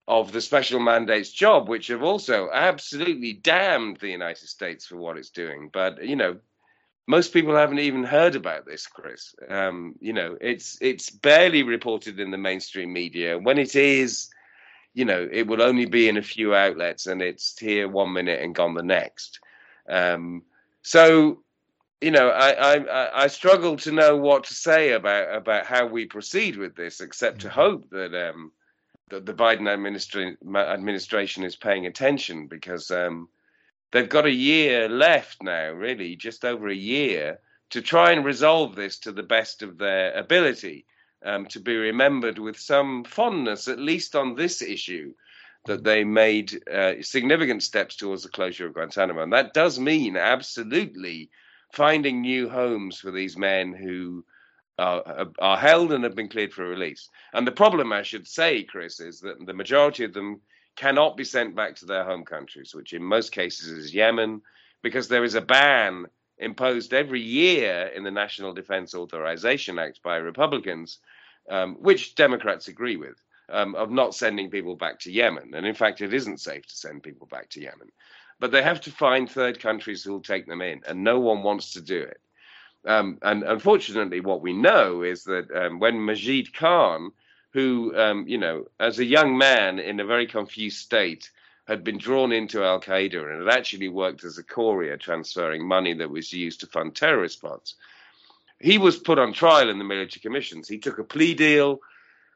of the special mandates job, which have also absolutely damned the United States for what it's doing. But you know, most people haven't even heard about this, Chris. Um, you know, it's it's barely reported in the mainstream media. When it is, you know, it will only be in a few outlets, and it's here one minute and gone the next. Um, so, you know, I, I I struggle to know what to say about about how we proceed with this, except to mm-hmm. hope that um, that the Biden administra- administration is paying attention because. Um, they've got a year left now, really, just over a year, to try and resolve this to the best of their ability, um, to be remembered with some fondness, at least on this issue, that they made uh, significant steps towards the closure of Guantanamo. And that does mean absolutely finding new homes for these men who are, are held and have been cleared for release. And the problem, I should say, Chris, is that the majority of them cannot be sent back to their home countries, which in most cases is Yemen, because there is a ban imposed every year in the National Defense Authorization Act by Republicans, um, which Democrats agree with, um, of not sending people back to Yemen. And in fact, it isn't safe to send people back to Yemen. But they have to find third countries who will take them in, and no one wants to do it. Um, and unfortunately, what we know is that um, when Majid Khan, who, um, you know, as a young man in a very confused state, had been drawn into Al Qaeda and had actually worked as a courier transferring money that was used to fund terrorist plots. He was put on trial in the military commissions. He took a plea deal,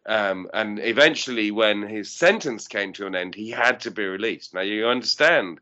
um, and eventually, when his sentence came to an end, he had to be released. Now, you understand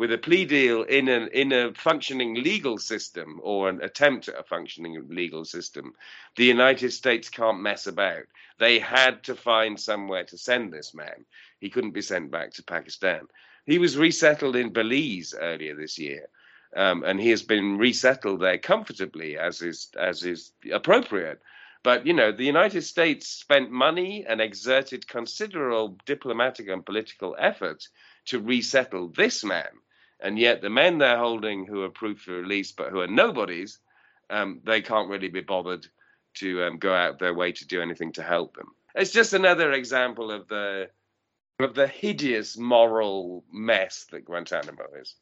with a plea deal in an in a functioning legal system or an attempt at a functioning legal system, the United States can't mess about. They had to find somewhere to send this man. He couldn't be sent back to Pakistan. He was resettled in Belize earlier this year. Um, and he has been resettled there comfortably, as is as is appropriate. But you know, the United States spent money and exerted considerable diplomatic and political effort to resettle this man and yet the men they're holding who are approved for release but who are nobodies, um, they can't really be bothered to um, go out their way to do anything to help them. It's just another example of the of the hideous moral mess that Guantanamo is.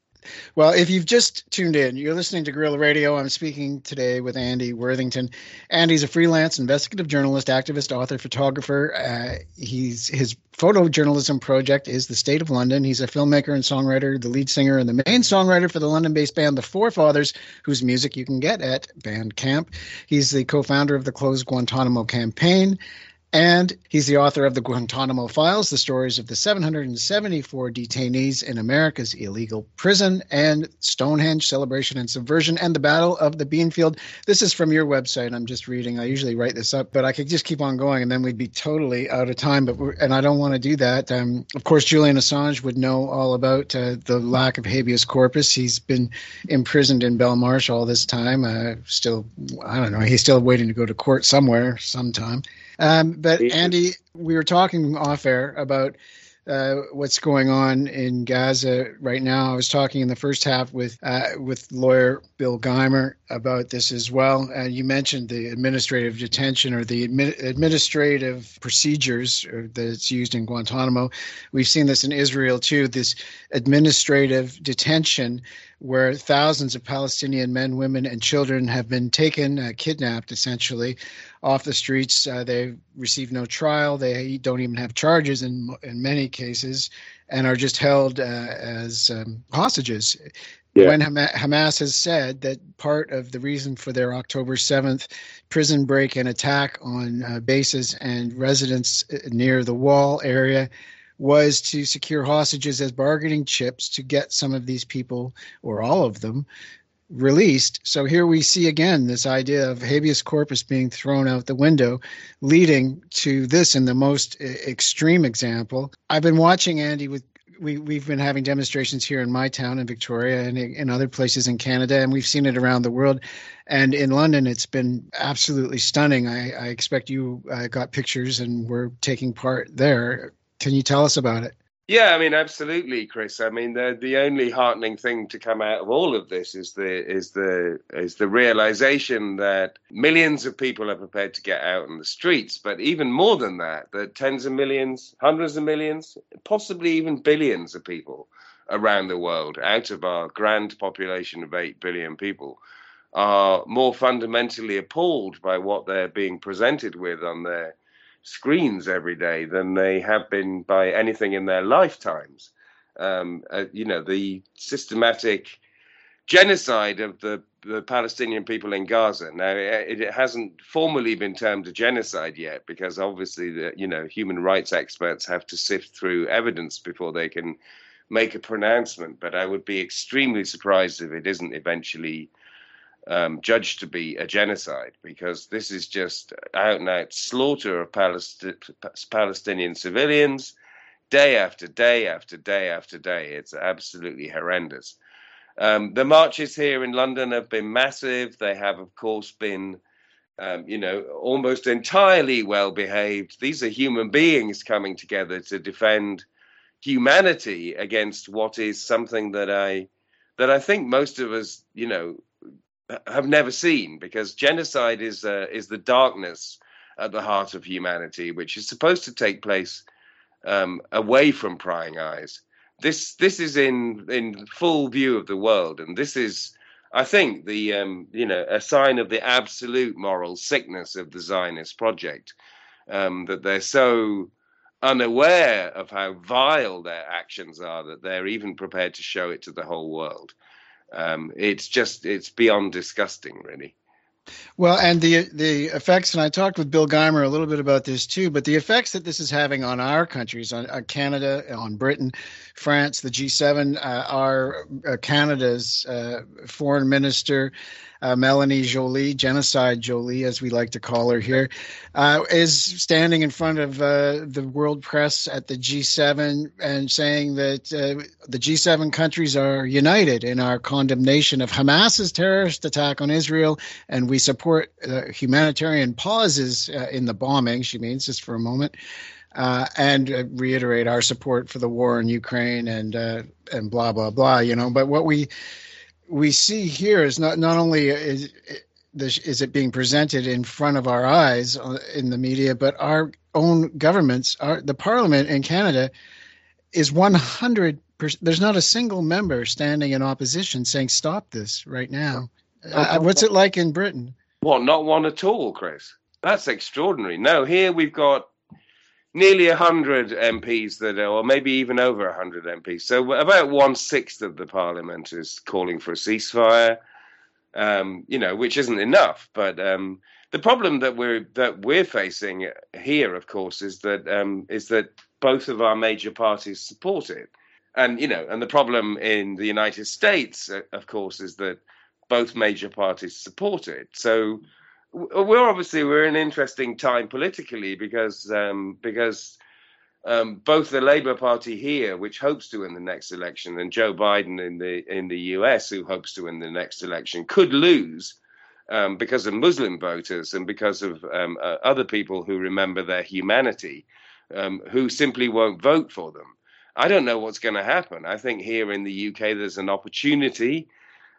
Well, if you've just tuned in, you're listening to Gorilla Radio. I'm speaking today with Andy Worthington. Andy's a freelance investigative journalist, activist, author, photographer. Uh, he's his photojournalism project is the State of London. He's a filmmaker and songwriter, the lead singer and the main songwriter for the London-based band The Four Fathers, whose music you can get at Bandcamp. He's the co-founder of the Closed Guantanamo campaign and he's the author of the Guantanamo Files, the stories of the 774 detainees in America's illegal prison, and Stonehenge Celebration and Subversion, and the Battle of the Beanfield. This is from your website. I'm just reading. I usually write this up, but I could just keep on going, and then we'd be totally out of time. But and I don't want to do that. Um, of course, Julian Assange would know all about uh, the lack of habeas corpus. He's been imprisoned in Belmarsh all this time. Uh, still, I don't know. He's still waiting to go to court somewhere, sometime. Um, but Andy, we were talking off air about uh, what's going on in Gaza right now. I was talking in the first half with uh, with lawyer Bill Geimer about this as well. And you mentioned the administrative detention or the admi- administrative procedures uh, that's used in Guantanamo. We've seen this in Israel too. This administrative detention where thousands of Palestinian men, women, and children have been taken, uh, kidnapped essentially, off the streets. Uh, they receive no trial. They don't even have charges in in many cases, and are just held uh, as um, hostages. Yeah. When Hamas has said that part of the reason for their October 7th prison break and attack on uh, bases and residents uh, near the wall area was to secure hostages as bargaining chips to get some of these people, or all of them, released. So here we see again this idea of habeas corpus being thrown out the window, leading to this in the most extreme example. I've been watching Andy with. We, we've been having demonstrations here in my town in Victoria and in other places in Canada, and we've seen it around the world. And in London, it's been absolutely stunning. I, I expect you uh, got pictures and were taking part there. Can you tell us about it? Yeah, I mean, absolutely, Chris. I mean, the the only heartening thing to come out of all of this is the is the is the realization that millions of people are prepared to get out on the streets, but even more than that, that tens of millions, hundreds of millions, possibly even billions of people around the world, out of our grand population of eight billion people, are more fundamentally appalled by what they're being presented with on their screens every day than they have been by anything in their lifetimes. Um, uh, you know, the systematic genocide of the, the Palestinian people in Gaza. Now, it, it, hasn't formally been termed a genocide yet because obviously, the, you know, human rights experts have to sift through evidence before they can make a pronouncement. But I would be extremely surprised if it isn't eventually um, judged to be a genocide because this is just out and out slaughter of Palest- Palestinian civilians day after day after day after day. It's absolutely horrendous. Um, the marches here in London have been massive. They have, of course, been um, you know, almost entirely well behaved. These are human beings coming together to defend humanity against what is something that I that I think most of us, you know, have never seen because genocide is uh, is the darkness at the heart of humanity, which is supposed to take place um, away from prying eyes. This this is in in full view of the world, and this is, I think, the um, you know a sign of the absolute moral sickness of the Zionist project um, that they're so unaware of how vile their actions are that they're even prepared to show it to the whole world. Um, it's just it's beyond disgusting, really. Well, and the the effects, and I talked with Bill Geimer a little bit about this too, but the effects that this is having on our countries, on, on Canada, on Britain, France, the G7, uh, our uh, Canada's uh, foreign minister uh, Melanie Joly, Genocide Joly, as we like to call her here, uh, is standing in front of uh, the world press at the G7 and saying that uh, the G7 countries are united in our condemnation of Hamas's terrorist attack on Israel, and we support humanitarian pauses uh, in the bombing. She means just for a moment. Uh, and uh, reiterate our support for the war in Ukraine and uh, and blah blah blah. You know, but what we we see here is not not only is is it being presented in front of our eyes in the media, but our own governments, our, the Parliament in Canada, is one hundred. There's not a single member standing in opposition saying stop this right now. Uh, what's it like in Britain? Well, not one at all, Chris. That's extraordinary. No, here we've got nearly 100 MPs that are, or maybe even over 100 MPs. So about one sixth of the parliament is calling for a ceasefire, um, you know, which isn't enough. But um, the problem that we're that we're facing here, of course, is that um, is that both of our major parties support it, and you know, and the problem in the United States, uh, of course, is that both major parties support it. So we're obviously we're in an interesting time politically because um, because um, both the Labour Party here, which hopes to win the next election, and Joe Biden in the in the US, who hopes to win the next election, could lose um, because of Muslim voters and because of um, uh, other people who remember their humanity, um, who simply won't vote for them. I don't know what's going to happen. I think here in the UK, there's an opportunity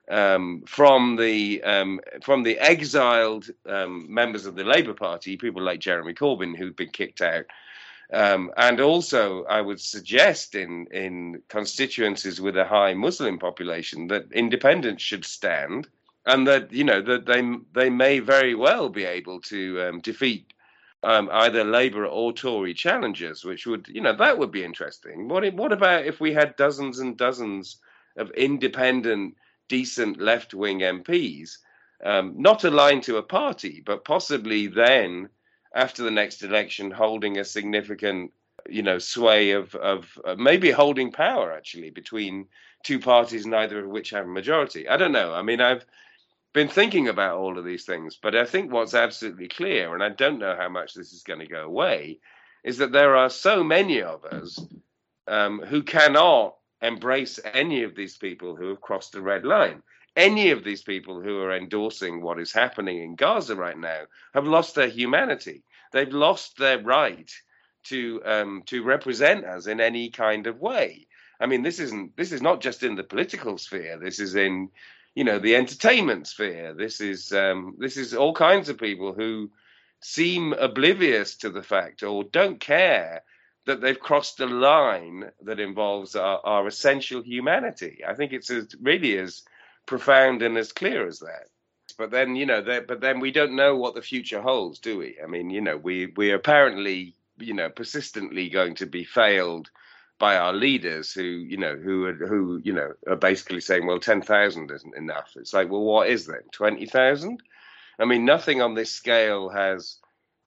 um, from the um, from the exiled um, members of the Labour Party, people like Jeremy Corbyn who've been kicked out, um, and also I would suggest in in constituencies with a high Muslim population that independents should stand, and that you know that they they may very well be able to um, defeat. Um, either Labour or Tory challengers, which would, you know, that would be interesting. What what about if we had dozens and dozens of independent decent left wing MPs, um, not aligned to a party, but possibly then, after the next election, holding a significant you know sway of of uh, maybe holding power actually between two parties neither of which have a majority. I don't know. I mean i've been thinking about all of these things but i think what's absolutely clear and i don't know how much this is going to go away is that there are so many of us um, who cannot embrace any of these people who have crossed the red line. Any of these people who are endorsing what is happening in Gaza right now have lost their humanity. They've lost their right to um, to represent us in any kind of way. I mean, this isn't this is not just in the political sphere. This is in you know the entertainment sphere. This is um, this is all kinds of people who seem oblivious to the fact or don't care that they've crossed a line that involves our, our essential humanity. I think it's as, really as profound and as clear as that. But then, you know, but then we don't know what the future holds, do we? I mean, you know, we we are apparently, you know, persistently going to be failed by our leaders who, you know, who are, who, you know, are basically saying, well, ten thousand isn't enough. It's like, well, what is then? Twenty thousand? I mean, nothing on this scale has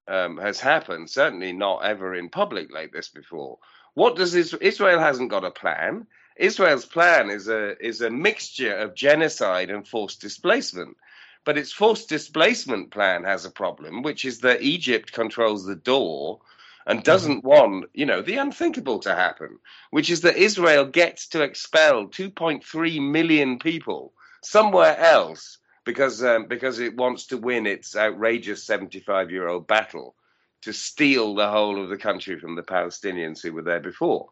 um, has happened. Certainly not ever in public like this before. What does Israel? Israel hasn't got a plan. Israel's plan is a is a mixture of genocide and forced displacement. But its forced displacement plan has a problem, which is that Egypt controls the door and mm-hmm. doesn't want, you know, the unthinkable to happen, which is that Israel gets to expel 2.3 million people somewhere else because um, because it wants to win its outrageous 75 year old battle to steal the whole of the country from the Palestinians who were there before.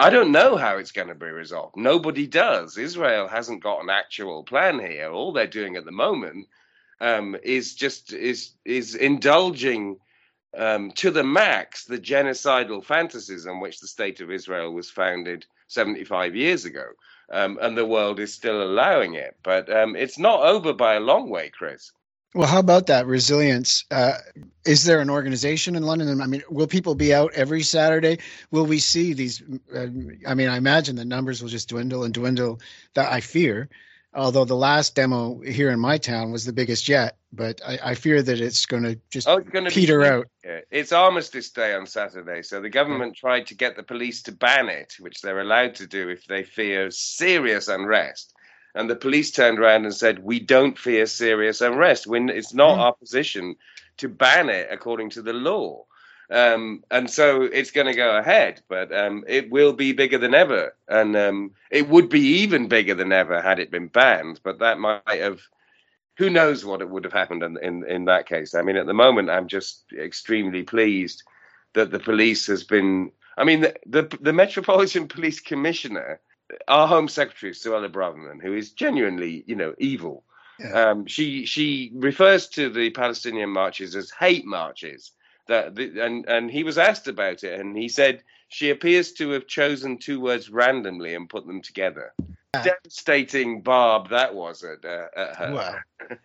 I don't know how it's going to be resolved. Nobody does. Israel hasn't got an actual plan here. All they're doing at the moment um, is just is is indulging um, to the max the genocidal fantasies on which the state of Israel was founded 75 years ago. Um, and the world is still allowing it. But um, it's not over by a long way, Chris. Well, how about that resilience? Uh, is there an organization in London? I mean, will people be out every Saturday? Will we see these? Uh, I mean, I imagine the numbers will just dwindle and dwindle. That I fear although the last demo here in my town was the biggest yet. But I, I fear that it's going to just oh, to peter be, out. It's Armistice Day on Saturday, so the government tried to get the police to ban it, which they're allowed to do if they fear serious unrest. And the police turned around and said, "We don't fear serious unrest. When it's not mm. our position to ban it according to the law." Um, and so it's going to go ahead, but um, it will be bigger than ever, and um, it would be even bigger than ever had it been banned. But that might have, who knows what it would have happened in, in, in that case. I mean, at the moment, I'm just extremely pleased that the police has been. I mean, the the, the Metropolitan (laughs) Police Commissioner, our Home Secretary Suella Braverman, who is genuinely, you know, evil. Yeah. Um, she she refers to the Palestinian marches as hate marches that the, and and he was asked about it, and he said she appears to have chosen two words randomly and put them together. Yeah. Devastating barb that was at, uh, at her. Well,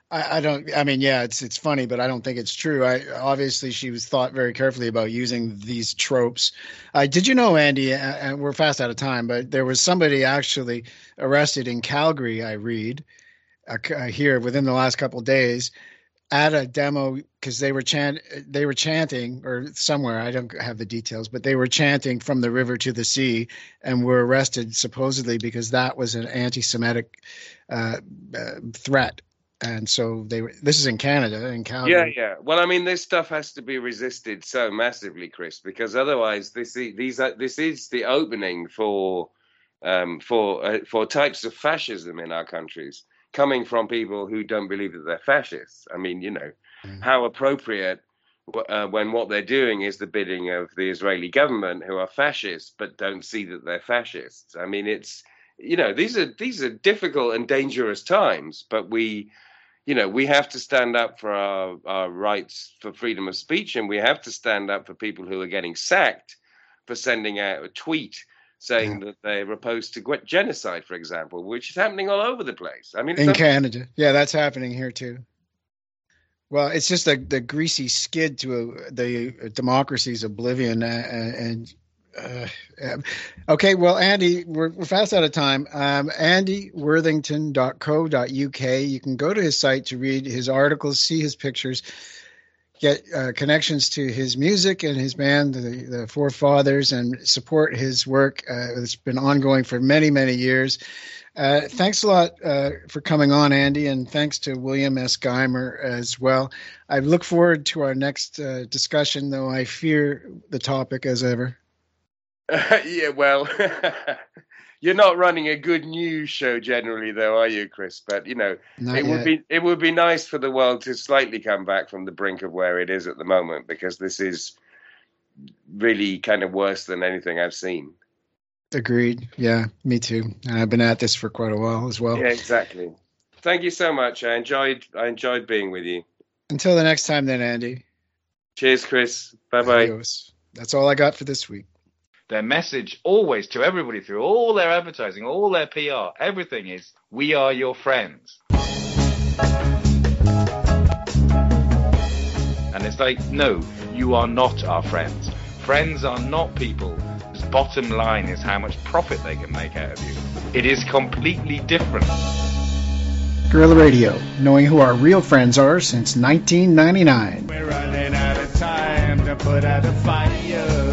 I, I, don't. I mean, yeah, it's it's funny, but I don't think it's true. I obviously she was thought very carefully about using these tropes. Uh, did you know, Andy? And we're fast out of time, but there was somebody actually arrested in Calgary. I read uh, here within the last couple days at a demo because they were chant they were chanting or somewhere I don't have the details, but they were chanting from the river to the sea and were arrested supposedly because that was an anti-Semitic uh, uh, threat. And so they were. This is in Canada, in Calgary. Yeah, yeah. Well, I mean, this stuff has to be resisted so massively, Chris, because otherwise, this these are, this is the opening for um, for uh, for types of fascism in our countries coming from people who don't believe that they're fascists. I mean, you know, mm. how appropriate uh, when what they're doing is the bidding of the Israeli government, who are fascists but don't see that they're fascists. I mean, it's you know these are these are difficult and dangerous times, but we. You know, we have to stand up for our, our rights for freedom of speech, and we have to stand up for people who are getting sacked for sending out a tweet saying yeah. that they're opposed to genocide, for example, which is happening all over the place. I mean, in Canada, yeah, that's happening here too. Well, it's just the the greasy skid to a, the democracy's oblivion, uh, and uh, okay, well, Andy, we're, we're fast out of time. Um, AndyWorthington.co.uk. You can go to his site to read his articles, see his pictures get uh, connections to his music and his band, the, the Four Fathers, and support his work. Uh, it's been ongoing for many, many years. Uh, thanks a lot uh, for coming on, Andy, and thanks to William S. Geimer as well. I look forward to our next uh, discussion, though I fear the topic as ever. (laughs) yeah, well, (laughs) you're not running a good news show generally, though, are you, Chris? But you know, not it yet. would be it would be nice for the world to slightly come back from the brink of where it is at the moment, because this is really kind of worse than anything I've seen. Agreed. Yeah, me too. And I've been at this for quite a while as well. Yeah, exactly. Thank you so much. I enjoyed I enjoyed being with you. Until the next time, then, Andy. Cheers, Chris. Bye bye. That's all I got for this week their message always to everybody through all their advertising, all their PR, everything is, we are your friends. And it's like, no, you are not our friends. Friends are not people whose bottom line is how much profit they can make out of you. It is completely different. Gorilla Radio, knowing who our real friends are since 1999. We're running out of time to put out a fire.